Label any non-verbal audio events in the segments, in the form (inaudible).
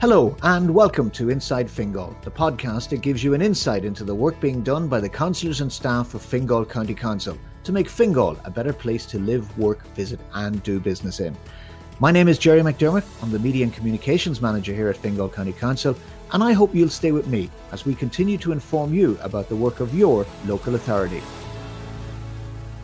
Hello, and welcome to Inside Fingal, the podcast that gives you an insight into the work being done by the councillors and staff of Fingal County Council to make Fingal a better place to live, work, visit, and do business in. My name is Jerry McDermott. I'm the Media and Communications Manager here at Fingal County Council, and I hope you'll stay with me as we continue to inform you about the work of your local authority.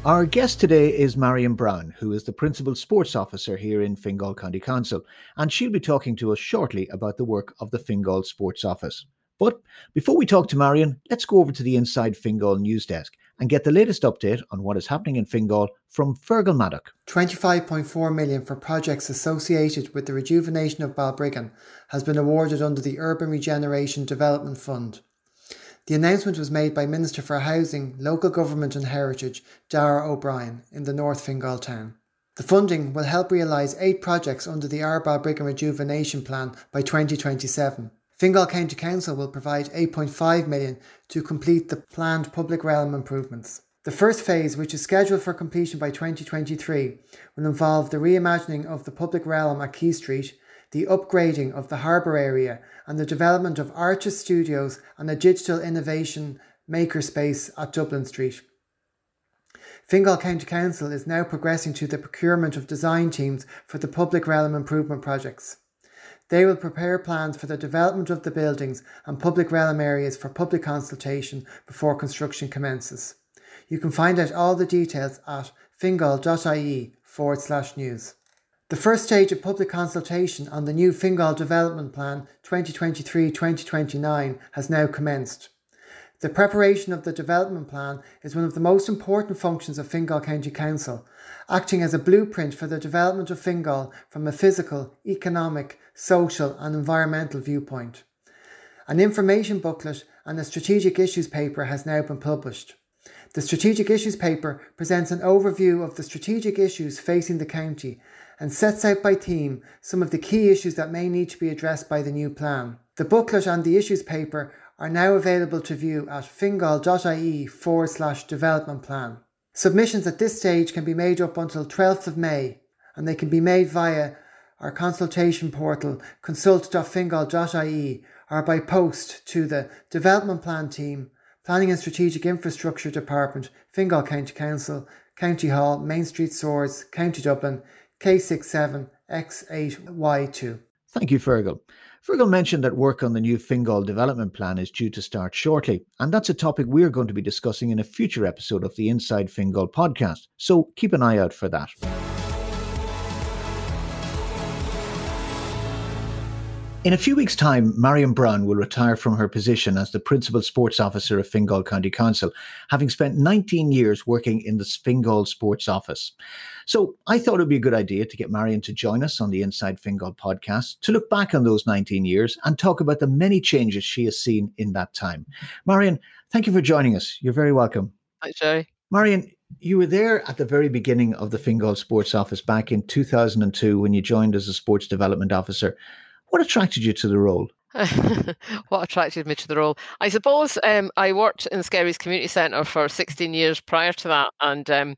Our guest today is Marion Brown, who is the Principal Sports Officer here in Fingal County Council, and she'll be talking to us shortly about the work of the Fingal Sports Office. But before we talk to Marion, let's go over to the Inside Fingal news desk and get the latest update on what is happening in Fingal from Fergal Maddock. 25.4 million for projects associated with the rejuvenation of Balbriggan has been awarded under the Urban Regeneration Development Fund. The announcement was made by Minister for Housing, Local Government and Heritage, Darragh O'Brien, in the North Fingal town. The funding will help realise eight projects under the Our Balbriggan Rejuvenation Plan by 2027. Fingal County Council will provide 8.5 million to complete the planned public realm improvements. The first phase, which is scheduled for completion by 2023, will involve the reimagining of the public realm at Quay Street, the upgrading of the harbour area, and the development of artist studios and a digital innovation makerspace at Dublin Street. Fingal County Council is now progressing to the procurement of design teams for the public realm improvement projects. They will prepare plans for the development of the buildings and public realm areas for public consultation before construction commences. You can find out all the details at fingal.ie forward slash news. The first stage of public consultation on the new Fingal Development Plan 2023 2029 has now commenced. The preparation of the development plan is one of the most important functions of Fingal County Council, acting as a blueprint for the development of Fingal from a physical, economic, social, and environmental viewpoint. An information booklet and a strategic issues paper has now been published. The strategic issues paper presents an overview of the strategic issues facing the county and sets out by theme some of the key issues that may need to be addressed by the new plan. The booklet and the issues paper are now available to view at fingal.ie forward slash development plan. Submissions at this stage can be made up until 12th of May and they can be made via our consultation portal consult.fingal.ie or by post to the Development Plan Team, Planning and Strategic Infrastructure Department, Fingal County Council, County Hall, Main Street Swords, County Dublin, K67X8Y2. Thank you, Fergal. Fergal mentioned that work on the new Fingal development plan is due to start shortly, and that's a topic we're going to be discussing in a future episode of the Inside Fingal podcast, so keep an eye out for that. In a few weeks' time, Marion Brown will retire from her position as the Principal Sports Officer of Fingal County Council, having spent 19 years working in the Fingal Sports Office. So I thought it would be a good idea to get Marion to join us on the Inside Fingal podcast to look back on those 19 years and talk about the many changes she has seen in that time. Marion, thank you for joining us. You're very welcome. Hi, Jerry. Marion, you were there at the very beginning of the Fingal Sports Office back in 2002 when you joined as a sports development officer. What attracted you to the role? (laughs) what attracted me to the role? I suppose um, I worked in Skerries Community Centre for 16 years prior to that, and um,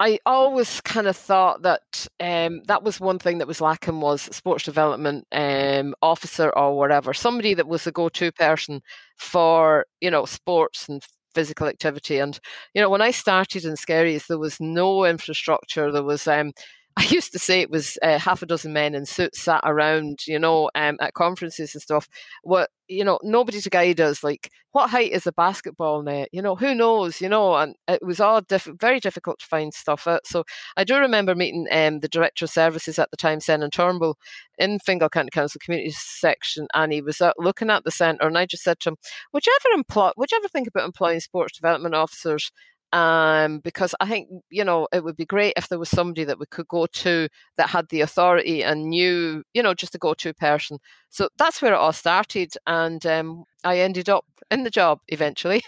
I always kind of thought that um, that was one thing that was lacking was sports development um, officer or whatever, somebody that was the go-to person for you know sports and physical activity. And you know, when I started in Skerries, there was no infrastructure. There was um, (laughs) I used to say it was uh, half a dozen men in suits sat around, you know, um, at conferences and stuff. What you know, nobody to guide us. Like, what height is a basketball net? You know, who knows? You know, and it was all diff- very difficult to find stuff out. So I do remember meeting um, the director of services at the time, Senan Turnbull, in Fingal County Council Community Section, and he was out looking at the centre, and I just said to him, "Would you ever employ? Would you ever think about employing sports development officers?" Um, because I think you know it would be great if there was somebody that we could go to that had the authority and knew, you know, just a go-to person. So that's where it all started, and um, I ended up in the job eventually.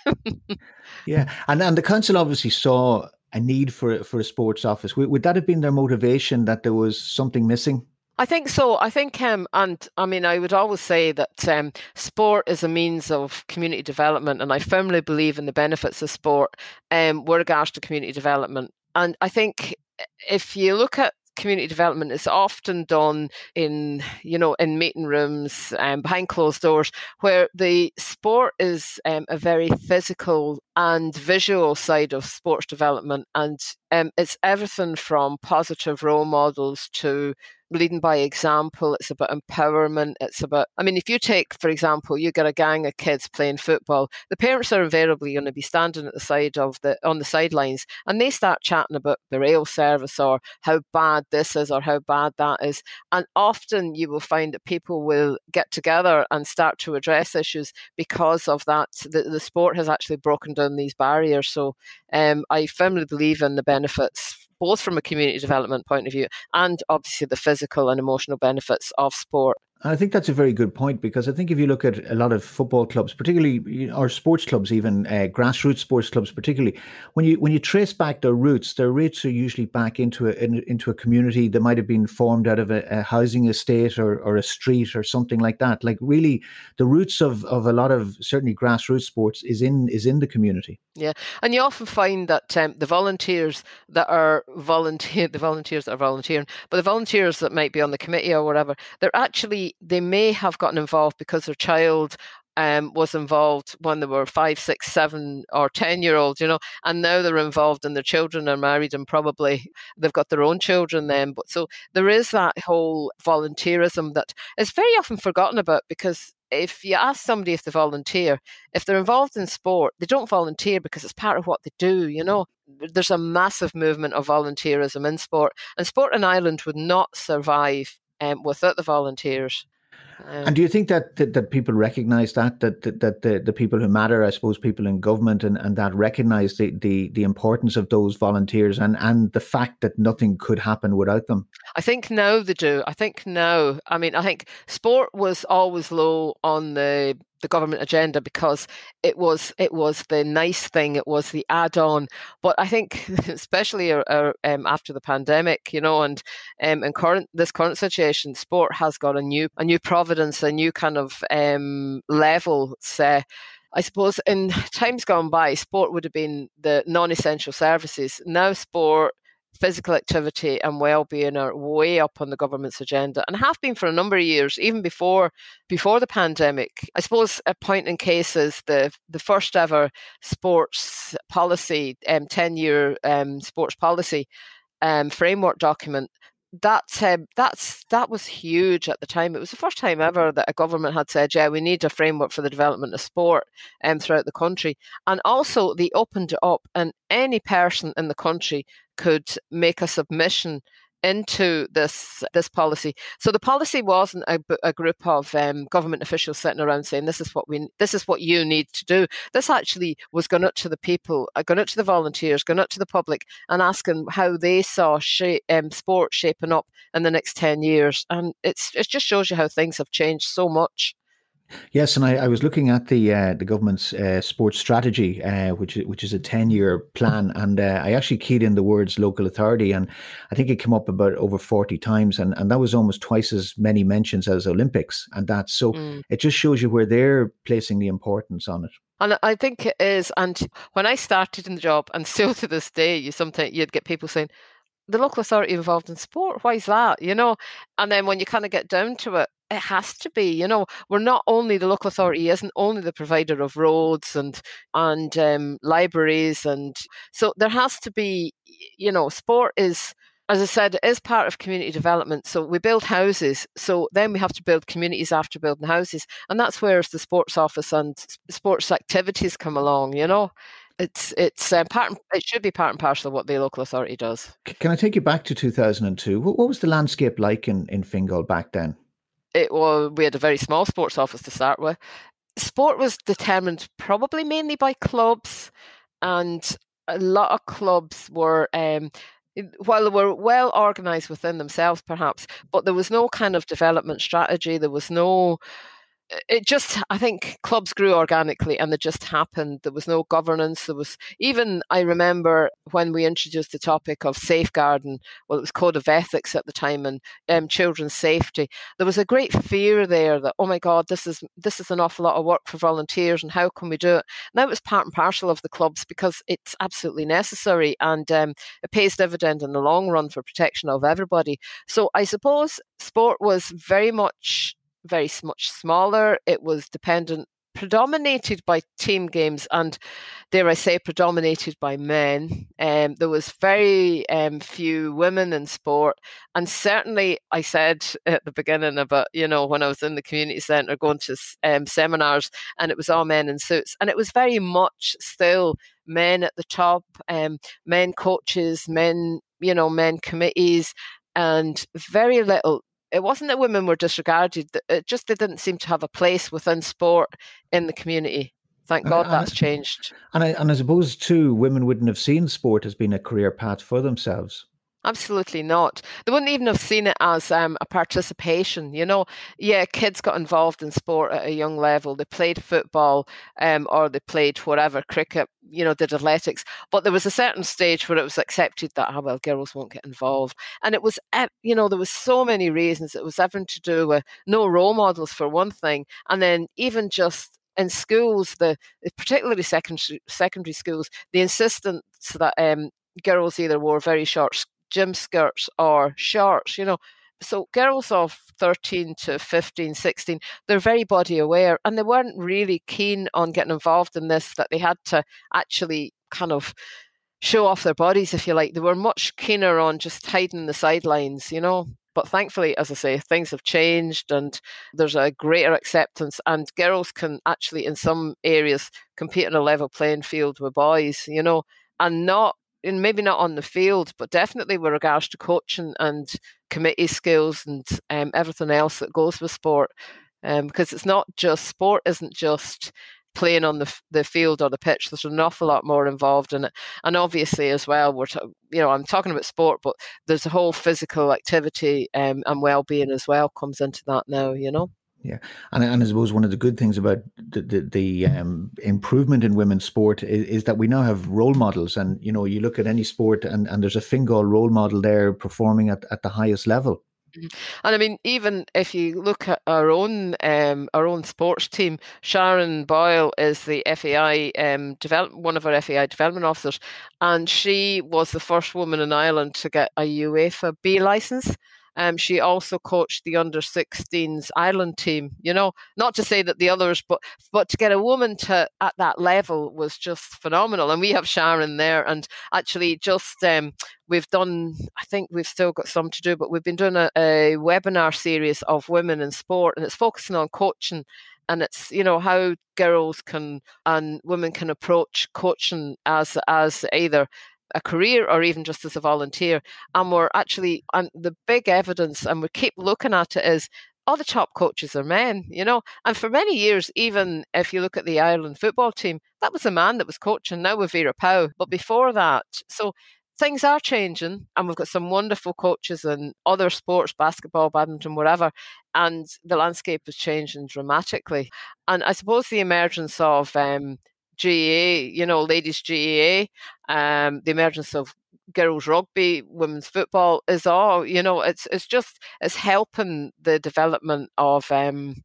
(laughs) yeah, and and the council obviously saw a need for for a sports office. Would, would that have been their motivation that there was something missing? I think so. I think, um, and I mean, I would always say that um, sport is a means of community development, and I firmly believe in the benefits of sport um, with regards to community development. And I think if you look at community development is often done in, you know, in meeting rooms and um, behind closed doors, where the sport is um, a very physical and visual side of sports development, and um, it's everything from positive role models to leading by example. It's about empowerment. It's about, I mean, if you take, for example, you get a gang of kids playing football, the parents are invariably going to be standing at the side of the, on the sidelines and they start chatting about the rail service or how bad this is or how bad that is. And often you will find that people will get together and start to address issues because of that. The, the sport has actually broken down these barriers. So um, I firmly believe in the benefits both from a community development point of view and obviously the physical and emotional benefits of sport. I think that's a very good point because I think if you look at a lot of football clubs, particularly or sports clubs, even uh, grassroots sports clubs, particularly when you when you trace back their roots, their roots are usually back into a in, into a community that might have been formed out of a, a, housing estate or, or a street or something like that. Like really, the roots of, of a lot of certainly grassroots sports is in is in the community. Yeah, and you often find that um, the volunteers that are volunteer the volunteers that are volunteering, but the volunteers that might be on the committee or whatever, they're actually they may have gotten involved because their child um, was involved when they were five, six, seven, or ten year old, you know, and now they're involved and their children are married and probably (laughs) they've got their own children then. But so there is that whole volunteerism that is very often forgotten about because if you ask somebody if they volunteer, if they're involved in sport, they don't volunteer because it's part of what they do, you know. There's a massive movement of volunteerism in sport, and sport in Ireland would not survive um, without the volunteers. Um, and do you think that, that, that people recognise that that that, that the, the people who matter, I suppose, people in government and, and that recognise the, the the importance of those volunteers and and the fact that nothing could happen without them? I think no, they do. I think no. I mean, I think sport was always low on the the government agenda because it was it was the nice thing, it was the add-on. But I think, (laughs) especially uh, uh, um, after the pandemic, you know, and um, in current this current situation, sport has got a new a new providence, a new kind of um, level. Say, I suppose in times gone by, sport would have been the non-essential services. Now, sport physical activity and well-being are way up on the government's agenda and have been for a number of years even before before the pandemic. I suppose a point in case is the the first ever sports policy um, 10 year um, sports policy um, framework document that um, that's that was huge at the time. It was the first time ever that a government had said, "Yeah, we need a framework for the development of sport um, throughout the country," and also they opened it up, and any person in the country could make a submission into this this policy. So the policy wasn't a, a group of um, government officials sitting around saying this is what we this is what you need to do. This actually was going out to the people, uh, going out to the volunteers, going out to the public, and asking how they saw shape, um, sport shaping up in the next ten years. And it's it just shows you how things have changed so much. Yes, and I, I, was looking at the uh, the government's uh, sports strategy, uh, which which is a ten year plan, and uh, I actually keyed in the words local authority, and I think it came up about over forty times, and, and that was almost twice as many mentions as Olympics, and that so mm. it just shows you where they're placing the importance on it. And I think it is. And when I started in the job, and still to this day, you sometimes you'd get people saying, "The local authority involved in sport? Why is that?" You know. And then when you kind of get down to it, it has to be you know we're not only the local authority isn't only the provider of roads and and um, libraries and so there has to be you know sport is as I said, it is part of community development. So we build houses. So then we have to build communities after building houses. And that's where the sports office and sports activities come along, you know? It's it's uh, part. It should be part and parcel of what the local authority does. Can I take you back to two thousand and two? What, what was the landscape like in in Fingal back then? It was we had a very small sports office to start with. Sport was determined probably mainly by clubs, and a lot of clubs were. Um, while they were well organized within themselves, perhaps, but there was no kind of development strategy. There was no it just i think clubs grew organically and it just happened. There was no governance. There was even i remember when we introduced the topic of safeguarding well it was code of ethics at the time and um, children's safety. There was a great fear there that oh my god this is this is an awful lot of work for volunteers and how can we do it? Now it's part and parcel of the clubs because it's absolutely necessary and um, it pays dividend in the long run for protection of everybody. So i suppose sport was very much very much smaller. It was dependent, predominated by team games, and dare I say, predominated by men. Um, there was very um, few women in sport, and certainly I said at the beginning about you know when I was in the community centre going to um, seminars, and it was all men in suits, and it was very much still men at the top, um, men coaches, men you know men committees and very little it wasn't that women were disregarded; it just they didn't seem to have a place within sport in the community. Thank God that's changed. And I, and I suppose too, women wouldn't have seen sport as being a career path for themselves. Absolutely not. They wouldn't even have seen it as um, a participation. You know, yeah, kids got involved in sport at a young level. They played football um, or they played whatever, cricket, you know, did athletics. But there was a certain stage where it was accepted that, oh, well, girls won't get involved. And it was, you know, there was so many reasons. It was having to do with no role models for one thing. And then even just in schools, the particularly secondary secondary schools, the insistence that um, girls either wore very short gym skirts or shorts, you know. So girls of 13 to 15, 16, they're very body aware and they weren't really keen on getting involved in this, that they had to actually kind of show off their bodies, if you like. They were much keener on just hiding the sidelines, you know. But thankfully, as I say, things have changed and there's a greater acceptance, and girls can actually, in some areas, compete on a level playing field with boys, you know, and not and maybe not on the field, but definitely with regards to coaching and committee skills and um, everything else that goes with sport. Um, because it's not just sport, isn't just playing on the the field or the pitch. There's an awful lot more involved in it, and obviously as well, we're t- you know I'm talking about sport, but there's a whole physical activity um, and well being as well comes into that now. You know. Yeah, and, and I suppose one of the good things about the the, the um, improvement in women's sport is, is, that we now have role models, and you know you look at any sport, and, and there's a Fingal role model there performing at, at the highest level. Mm-hmm. And I mean, even if you look at our own um, our own sports team, Sharon Boyle is the FAI um, develop one of our FAI development officers, and she was the first woman in Ireland to get a UEFA B license. Um, she also coached the under 16s Ireland team. You know, not to say that the others, but but to get a woman to at that level was just phenomenal. And we have Sharon there, and actually just um, we've done. I think we've still got some to do, but we've been doing a, a webinar series of women in sport, and it's focusing on coaching and it's you know how girls can and women can approach coaching as as either a career or even just as a volunteer. And we're actually, and the big evidence, and we keep looking at it, is all the top coaches are men, you know. And for many years, even if you look at the Ireland football team, that was a man that was coaching. Now with Vera Pauw, but before that, so things are changing, and we've got some wonderful coaches in other sports, basketball, badminton, whatever. And the landscape is changing dramatically. And I suppose the emergence of um, GAA, you know, ladies GAA, um, the emergence of girls rugby, women's football is all, you know, it's it's just it's helping the development of um,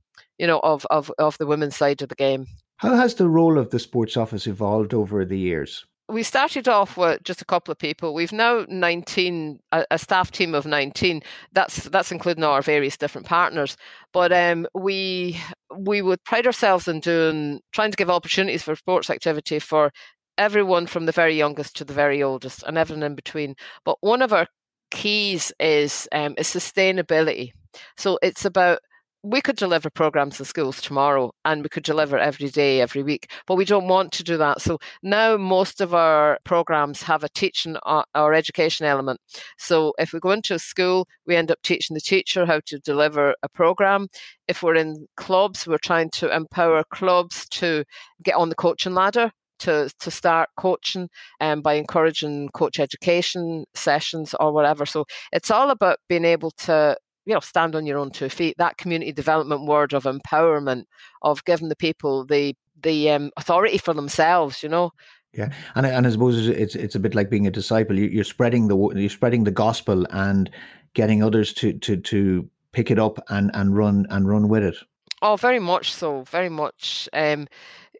you know, of, of, of the women's side of the game. How has the role of the sports office evolved over the years? We started off with just a couple of people. We've now 19, a, a, staff team of 19. That's that's including our various different partners. But um, we we would pride ourselves in doing trying to give opportunities for sports activity for everyone from the very youngest to the very oldest and everyone in between. But one of our keys is um, is sustainability. So it's about we could deliver programs in schools tomorrow and we could deliver every day, every week, but we don't want to do that. So now most of our programs have a teaching or education element. So if we go into a school, we end up teaching the teacher how to deliver a program. If we're in clubs, we're trying to empower clubs to get on the coaching ladder to, to start coaching um, by encouraging coach education sessions or whatever. So it's all about being able to you know stand on your own two feet that community development word of empowerment of giving the people the the um, authority for themselves you know yeah, and and I suppose it's it's a bit like being a disciple. You're spreading the you're spreading the gospel and getting others to to to pick it up and and run and run with it. Oh, very much so, very much. Um,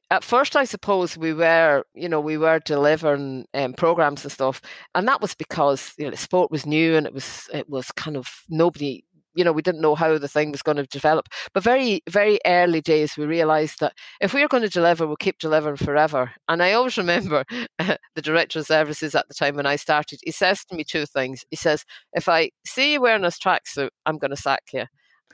at first, I suppose we were, you know, we were delivering um, programs and stuff, and that was because you know sport was new and it was it was kind of nobody you know, we didn't know how the thing was going to develop. But very, very early days, we realized that if we are going to deliver, we'll keep delivering forever. And I always remember (laughs) the director of services at the time when I started, he says to me two things. He says, if I see you wearing this tracksuit, I'm going to sack you.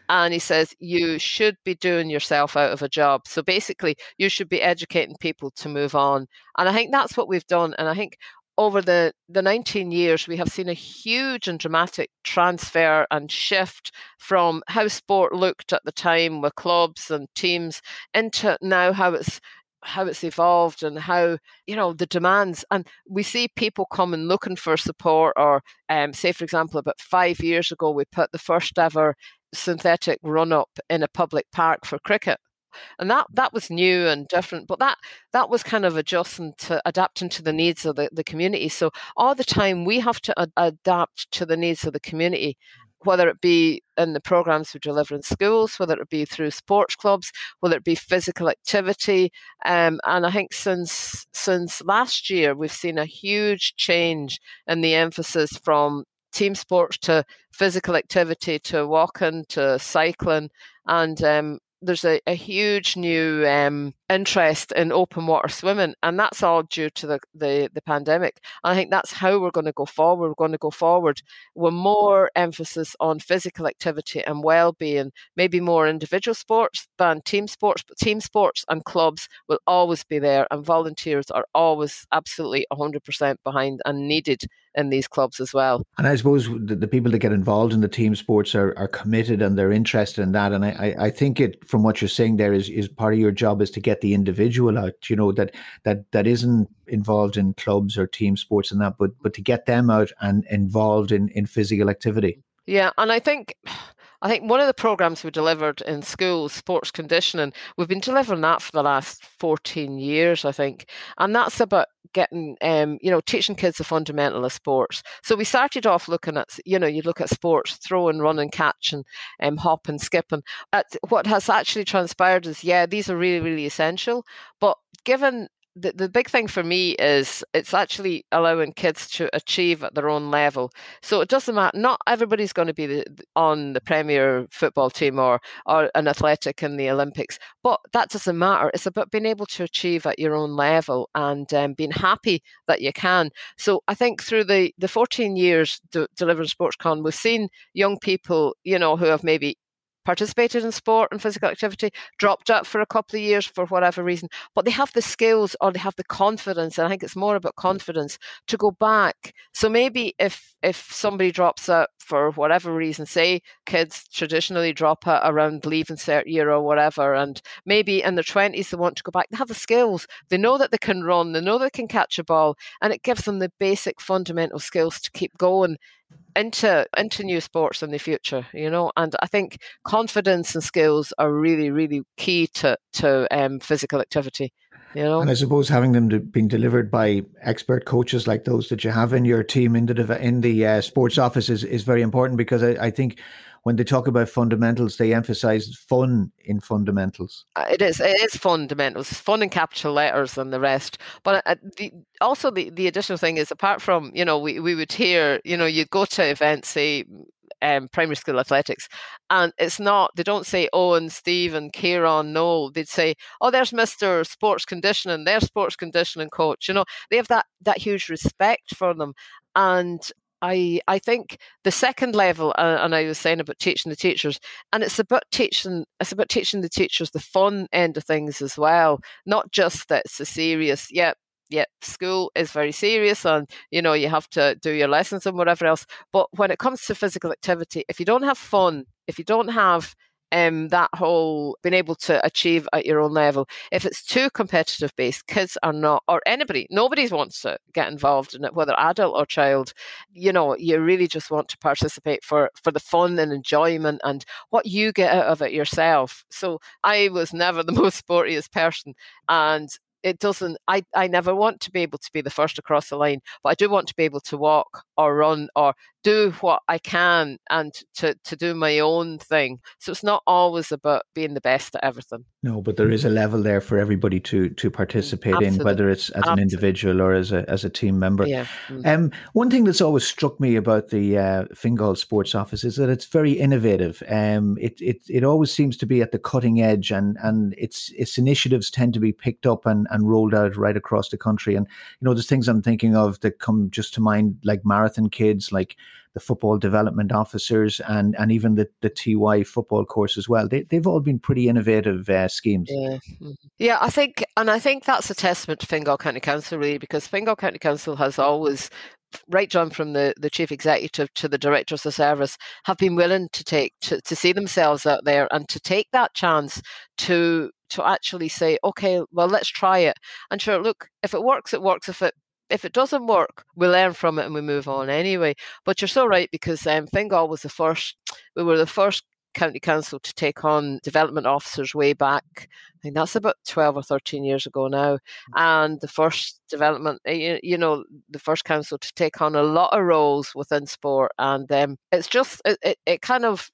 And he says, you should be doing yourself out of a job. So basically, you should be educating people to move on. And I think that's what we've done. And I think over the, the 19 years, we have seen a huge and dramatic transfer and shift from how sport looked at the time with clubs and teams into now how it's how it's evolved and how you know the demands. And we see people coming looking for support or um, say for example about five years ago we put the first ever synthetic run up in a public park for cricket and that that was new and different but that that was kind of adjusting to adapting to the needs of the, the community so all the time we have to ad- adapt to the needs of the community whether it be in the programs we deliver in schools, whether it be through sports clubs, whether it be physical activity. Um, and I think since since last year, we've seen a huge change in the emphasis from team sports to physical activity to walking to cycling and um, there's a, a huge new um, interest in open water swimming, and that's all due to the, the, the pandemic. And I think that's how we're going to go forward. We're going to go forward with more emphasis on physical activity and well-being, maybe more individual sports than team sports, but team sports and clubs will always be there, and volunteers are always absolutely 100% behind and needed in these clubs as well. And I suppose the, the people that get involved in the team sports are, are committed and they're interested in that. And I, I think it, from what you're saying there, is, is part of your job is to get the individual out, you know, that that that isn't involved in clubs or team sports and that, but but to get them out and involved in, in physical activity. Yeah, and I think (sighs) I think one of the programs we delivered in schools, sports conditioning, we've been delivering that for the last 14 years, I think. And that's about getting, um, you know, teaching kids the fundamental of sports. So we started off looking at, you know, you look at sports, throw and run and catch and um, hop and skip. And at, what has actually transpired is, yeah, these are really, really essential. But given the, the big thing for me is it's actually allowing kids to achieve at their own level. So it doesn't matter. Not everybody's going to be the, on the premier football team or or an athletic in the Olympics, but that doesn't matter. It's about being able to achieve at your own level and um, being happy that you can. So I think through the the 14 years de- delivering SportsCon, we've seen young people, you know, who have maybe participated in sport and physical activity, dropped out for a couple of years for whatever reason, but they have the skills or they have the confidence, and I think it's more about confidence to go back. So maybe if if somebody drops out for whatever reason, say kids traditionally drop out around leaving cert year or whatever, and maybe in their twenties they want to go back, they have the skills. They know that they can run, they know they can catch a ball, and it gives them the basic fundamental skills to keep going into into new sports in the future you know and i think confidence and skills are really really key to to um, physical activity you know? And i suppose having them being delivered by expert coaches like those that you have in your team in the in the uh, sports office is, is very important because I, I think when they talk about fundamentals, they emphasize fun in fundamentals. Uh, it is. It is fundamentals. Fun in capital letters and the rest. But uh, the, also the, the additional thing is, apart from you know, we, we would hear you know, you'd go to events, say um, primary school athletics, and it's not. They don't say Owen, Steve, and Kieran, Noel. They'd say, "Oh, there's Mister Sports Conditioning. There's Sports Conditioning Coach." You know, they have that that huge respect for them, and I I think the second level, uh, and I was saying about teaching the teachers, and it's about teaching it's about teaching the teachers the fun end of things as well, not just that it's a serious. Yeah, yeah, school is very serious, and you know you have to do your lessons and whatever else. But when it comes to physical activity, if you don't have fun, if you don't have um, that whole being able to achieve at your own level. If it's too competitive based, kids are not, or anybody, nobody wants to get involved in it, whether adult or child. You know, you really just want to participate for for the fun and enjoyment and what you get out of it yourself. So I was never (laughs) the most sportiest person, and it doesn't I, I never want to be able to be the first across the line but i do want to be able to walk or run or do what i can and to, to do my own thing so it's not always about being the best at everything no but there is a level there for everybody to to participate Absolutely. in whether it's as Absolutely. an individual or as a as a team member yeah. Mm-hmm. um one thing that's always struck me about the uh, fingal sports office is that it's very innovative um it, it it always seems to be at the cutting edge and and its its initiatives tend to be picked up and and rolled out right across the country. And you know, there's things I'm thinking of that come just to mind, like marathon kids, like the football development officers, and and even the the TY football course as well. They they've all been pretty innovative uh, schemes. Yeah, mm-hmm. yeah, I think, and I think that's a testament to Fingal County Council really, because Fingal County Council has always right down from the, the chief executive to the directors of service have been willing to take to, to see themselves out there and to take that chance to to actually say, okay, well, let's try it. And sure, look, if it works, it works. If it if it doesn't work, we learn from it and we move on anyway. But you're so right because um, Fingal was the first. We were the first county council to take on development officers way back. I think that's about 12 or 13 years ago now. And the first development, you, know, the first council to take on a lot of roles within sport. And um, it's just, it, it, it kind of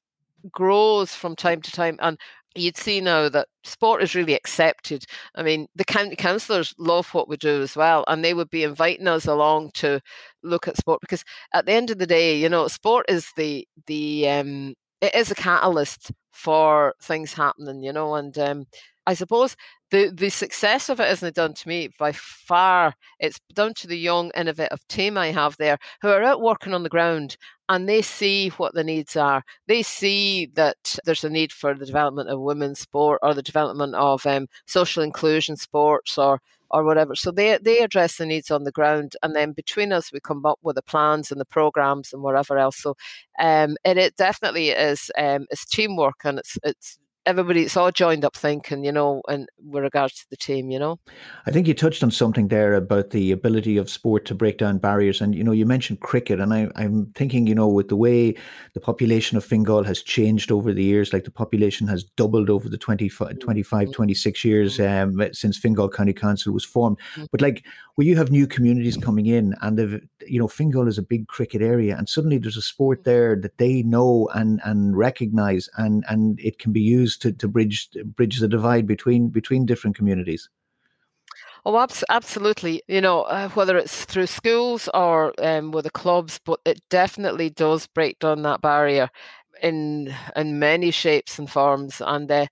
grows from time to time. And you'd see now that sport is really accepted. I mean, the county councillors love what we do as well, and they would be inviting us along to look at sport because at the end of the day, you know, sport is the the um, it is a catalyst for things happening, you know, and um, I suppose the the success of it isn't done to me by far. It's down to the young, innovative team I have there who are out working on the ground and they see what the needs are. They see that there's a need for the development of women's sport or the development of um, social inclusion sports or or whatever. So they they address the needs on the ground, and then between us we come up with the plans and the programs and whatever else. So um, it, it definitely is um, it's teamwork and it's it's everybody it's all joined up thinking you know and with regards to the team you know i think you touched on something there about the ability of sport to break down barriers and you know you mentioned cricket and I, i'm thinking you know with the way the population of fingal has changed over the years like the population has doubled over the 25 25 mm-hmm. 26 years mm-hmm. um, since fingal county council was formed mm-hmm. but like where you have new communities coming in and they've you know fingal is a big cricket area and suddenly there's a sport there that they know and and recognize and and it can be used to, to bridge bridge the divide between between different communities. Oh, absolutely. You know, uh, whether it's through schools or um, with the clubs, but it definitely does break down that barrier in in many shapes and forms. And uh,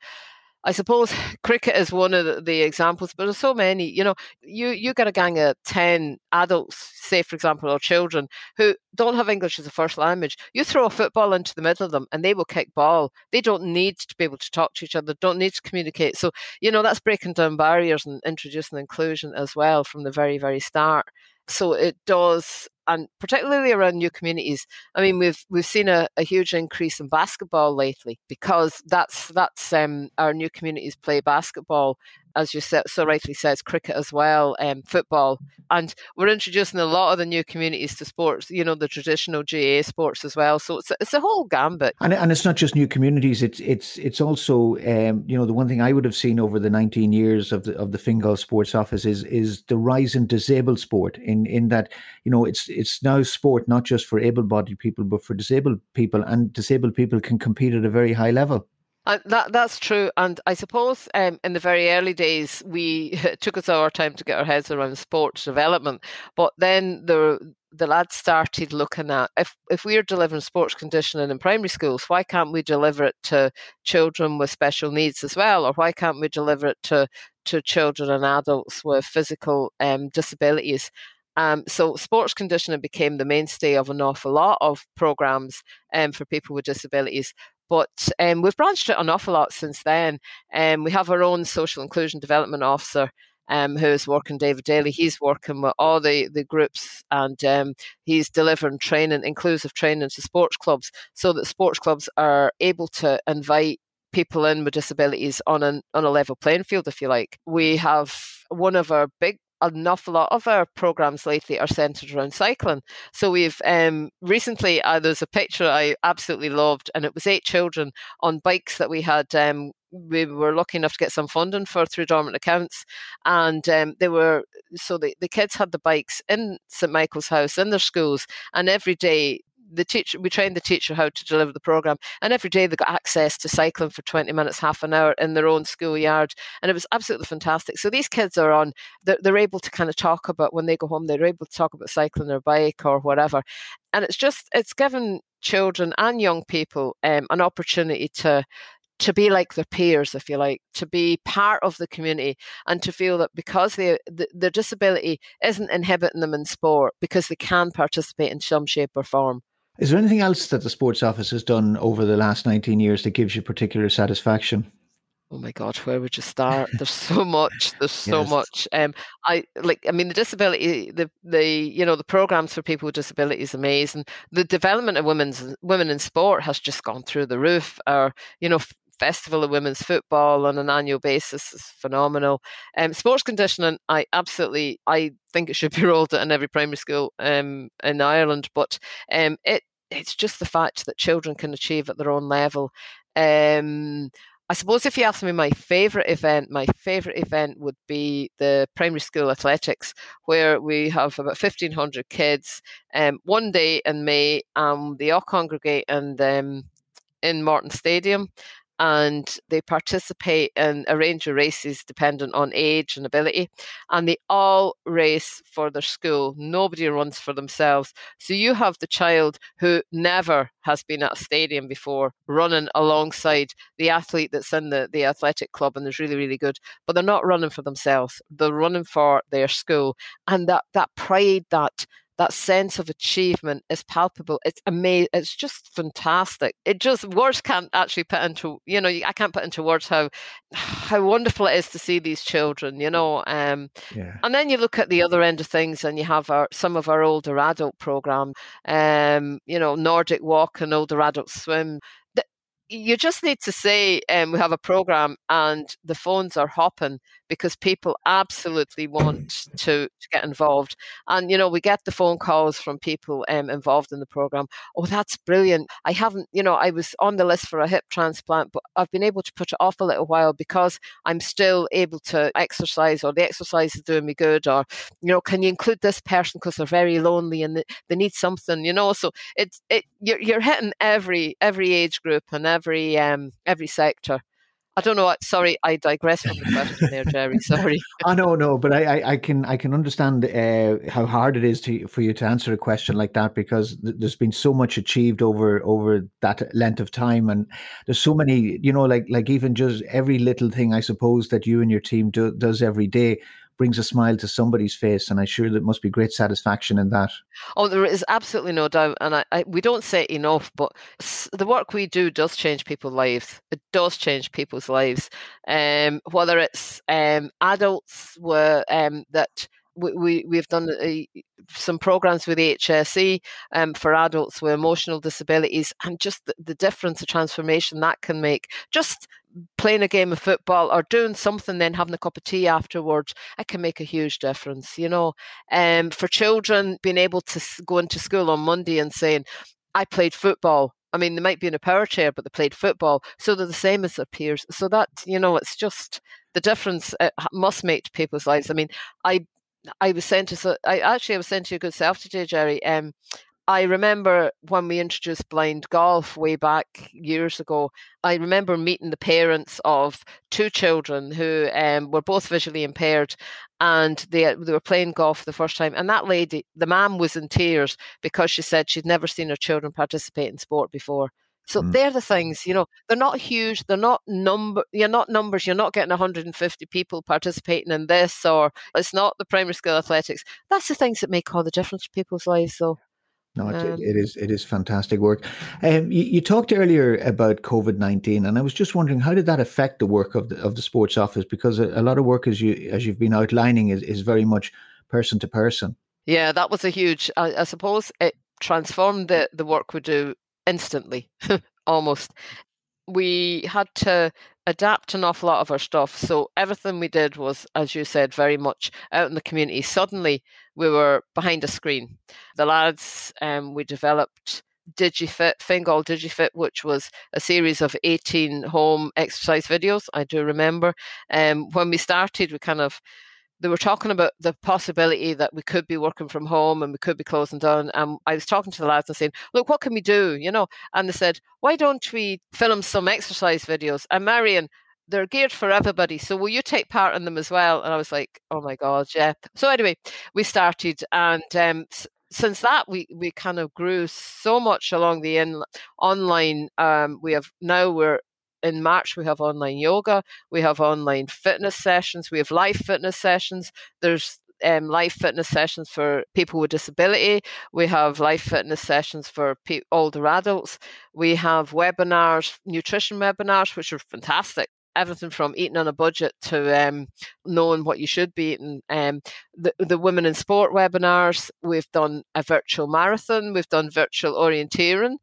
I suppose (laughs) cricket is one of the, examples, but there's so many. You know, you you get a gang of ten adults, say for example, or children who don't have English as a first language. You throw a football into the middle of them, and they will kick ball. They don't need to be able to talk to each other. Don't need to communicate. So you know that's breaking down barriers and introducing inclusion as well from the very very start. So it does and particularly around new communities. I mean, we've we've seen a, a huge increase in basketball lately because that's that's um, our new communities play basketball, as you said, so rightly says, cricket as well, um, football, and we're introducing a lot of the new communities to sports. You know, the traditional GAA sports as well. So it's it's a whole gambit. And and it's not just new communities. It's it's it's also um, you know the one thing I would have seen over the 19 years of the of the Fingal Sports Office is is the rise in disabled sport. In in that you know it's it's now sport not just for able-bodied people but for disabled people, and disabled people can compete at a very high level. Uh, that that's true, and I suppose um, in the very early days we (laughs) took us our time to get our heads around sports development, but then the the lads started looking at if if we are delivering sports conditioning in primary schools, why can't we deliver it to children with special needs as well, or why can't we deliver it to to children and adults with physical um, disabilities? Um, so sports conditioning became the mainstay of an awful lot of programs um, for people with disabilities. But um, we've branched it an awful lot since then. Um, we have our own social inclusion development officer um, who's working David Daly. He's working with all the, the groups and um, he's delivering training, inclusive training to sports clubs so that sports clubs are able to invite people in with disabilities on an on a level playing field, if you like. We have one of our big an awful lot of our programs lately are centered around cycling. So we've um, recently uh, there's a picture I absolutely loved, and it was eight children on bikes that we had. Um, we were lucky enough to get some funding for through dormant accounts, and um, they were so the, the kids had the bikes in St Michael's House in their schools, and every day the teacher we trained the teacher how to deliver the program and every day they got access to cycling for 20 minutes half an hour in their own schoolyard and it was absolutely fantastic so these kids are on they're, they're able to kind of talk about when they go home they're able to talk about cycling their bike or whatever and it's just it's given children and young people um, an opportunity to to be like their peers, if you like, to be part of the community and to feel that because they, the, their disability isn't inhibiting them in sport, because they can participate in some shape or form. Is there anything else that the sports office has done over the last 19 years that gives you particular satisfaction? Oh my God, where would you start? (laughs) There's so much. There's so yes. much. Um, I like. I mean, the disability, the the you know, the programs for people with disabilities, amazing. The development of women's women in sport has just gone through the roof. Our you know, festival of women's football on an annual basis is phenomenal. Um, sports conditioning, I absolutely, I think it should be (laughs) rolled out in every primary school um, in Ireland. But um, it it's just the fact that children can achieve at their own level. Um, I suppose if you ask me my favourite event, my favourite event would be the primary school athletics, where we have about 1,500 kids um, one day in May. Um, they all congregate and um, in Morton Stadium and they participate in a range of races dependent on age and ability. And they all race for their school. Nobody runs for themselves. So you have the child who never has been at a stadium before running alongside the athlete that's in the, the athletic club and is really, really good. But they're not running for themselves. They're running for their school. And that, that pride, that that sense of achievement is palpable. It's amazing. It's just fantastic. It just words can't actually put into you know I can't put into words how how wonderful it is to see these children. You know, um, yeah. and then you look at the other end of things, and you have our some of our older adult program. Um, you know, Nordic Walk and older adult swim you just need to say um, we have a program and the phones are hopping because people absolutely want to, to get involved. And, you know, we get the phone calls from people um, involved in the program. Oh, that's brilliant. I haven't, you know, I was on the list for a hip transplant, but I've been able to put it off a little while because I'm still able to exercise or the exercise is doing me good. Or, you know, can you include this person because they're very lonely and they, they need something, you know? So it's, it, you're, you're hitting every, every age group and every every um, every sector. I don't know. Sorry, I digress from the question there, Jerry. (laughs) Sorry. (laughs) I know, no, but I, I, I, can, I can understand uh, how hard it is to for you to answer a question like that because th- there's been so much achieved over over that length of time, and there's so many, you know, like like even just every little thing I suppose that you and your team do, does every day brings a smile to somebody's face, and I'm sure there must be great satisfaction in that. Oh, there is absolutely no doubt, and I, I, we don't say it enough, but the work we do does change people's lives. It does change people's lives, um, whether it's um, adults were um, that we, we have done a, some programs with HSE um, for adults with emotional disabilities, and just the, the difference, the transformation that can make. Just playing a game of football or doing something, then having a cup of tea afterwards, it can make a huge difference. You know, um, for children, being able to go into school on Monday and saying, "I played football." I mean, they might be in a power chair, but they played football, so they're the same as their peers. So that you know, it's just the difference it must make to people's lives. I mean, I I was sent to I actually I was sent to a good self today, Jerry. Um, I remember when we introduced blind golf way back years ago. I remember meeting the parents of two children who um, were both visually impaired, and they they were playing golf the first time. And that lady, the mom, was in tears because she said she'd never seen her children participate in sport before. So mm. they're the things, you know, they're not huge, they're not number you're not numbers, you're not getting 150 people participating in this or it's not the primary school athletics. That's the things that make all the difference to people's lives though. No, it, um, it is it is fantastic work. Um, you, you, talked earlier about COVID nineteen, and I was just wondering how did that affect the work of the of the sports office? Because a, a lot of work, as you as you've been outlining, is is very much person to person. Yeah, that was a huge. I, I suppose it transformed the the work we do instantly, (laughs) almost. we had to adapt an awful lot of our stuff. So everything we did was, as you said, very much out in the community. Suddenly we were behind a screen. The lads, um, we developed DigiFit, Fingal DigiFit, which was a series of 18 home exercise videos. I do remember. Um, when we started, we kind of they were talking about the possibility that we could be working from home and we could be closing down. And I was talking to the lads and saying, "Look, what can we do?" You know, and they said, "Why don't we film some exercise videos?" And Marion, they're geared for everybody. So will you take part in them as well? And I was like, oh my god, yeah. So anyway, we started, and um, since that we we kind of grew so much along the in online. Um, we have now we're in March, we have online yoga, we have online fitness sessions, we have live fitness sessions. There's um, live fitness sessions for people with disability. We have live fitness sessions for pe- older adults. We have webinars, nutrition webinars, which are fantastic. Everything from eating on a budget to um, knowing what you should be eating. Um, the, the women in sport webinars. We've done a virtual marathon. We've done virtual orienteering.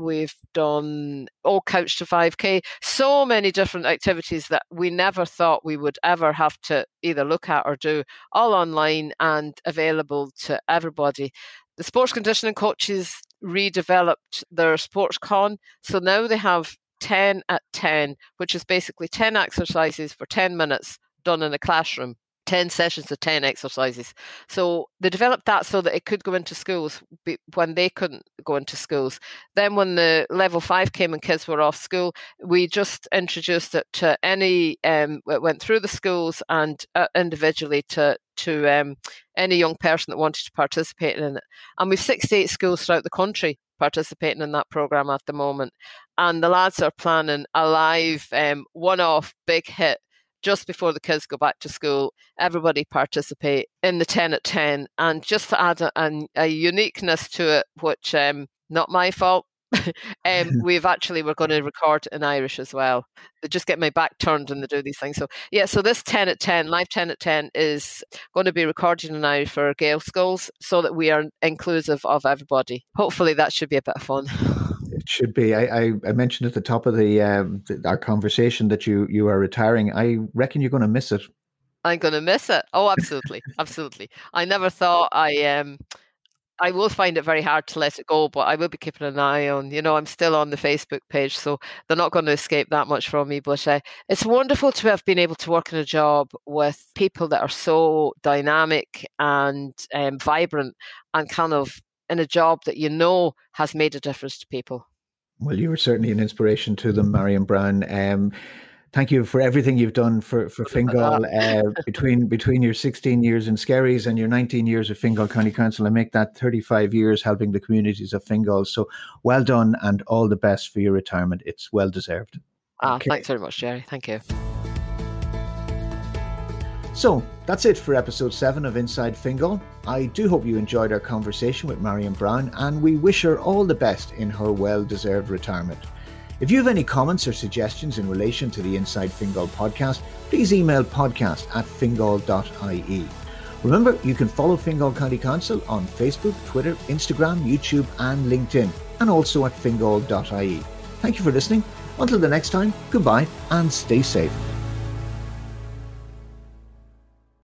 We've done all couch to 5K, so many different activities that we never thought we would ever have to either look at or do, all online and available to everybody. The sports conditioning coaches redeveloped their sports con, so now they have 10 at 10, which is basically 10 exercises for 10 minutes done in a classroom. 10 sessions of 10 exercises. So they developed that so that it could go into schools when they couldn't go into schools. Then, when the level five came and kids were off school, we just introduced it to any, um, it went through the schools and uh, individually to, to um, any young person that wanted to participate in it. And we've 68 schools throughout the country participating in that program at the moment. And the lads are planning a live um, one off big hit just before the kids go back to school, everybody participate in the 10 at 10. And just to add a, a, a uniqueness to it, which um, not my fault, (laughs) um, (laughs) we've actually we're going to record in Irish as well. They just get my back turned and they do these things. So yeah, so this ten at ten, live ten at ten, is going to be recorded in Irish for Gael schools, so that we are inclusive of everybody. Hopefully, that should be a bit of fun. (laughs) It should be. I, I, I, mentioned at the top of the, um, our conversation that you you are retiring. I reckon you're going to miss it. I'm going to miss it. Oh, absolutely, absolutely. I never thought I um I will find it very hard to let it go, but I will be keeping an eye on. You know, I'm still on the Facebook page, so they're not going to escape that much from me. But uh, it's wonderful to have been able to work in a job with people that are so dynamic and um, vibrant, and kind of in a job that you know has made a difference to people. Well, you were certainly an inspiration to them, Marion Brown. Um, thank you for everything you've done for for Fingal uh, between between your 16 years in Skerries and your 19 years of Fingal County Council. and make that 35 years helping the communities of Fingal. So well done and all the best for your retirement. It's well deserved. Ah, okay. thanks very much, Jerry. Thank you. So that's it for episode 7 of Inside Fingal. I do hope you enjoyed our conversation with Marion Brown and we wish her all the best in her well deserved retirement. If you have any comments or suggestions in relation to the Inside Fingal podcast, please email podcast at fingal.ie. Remember, you can follow Fingal County Council on Facebook, Twitter, Instagram, YouTube, and LinkedIn, and also at fingal.ie. Thank you for listening. Until the next time, goodbye and stay safe.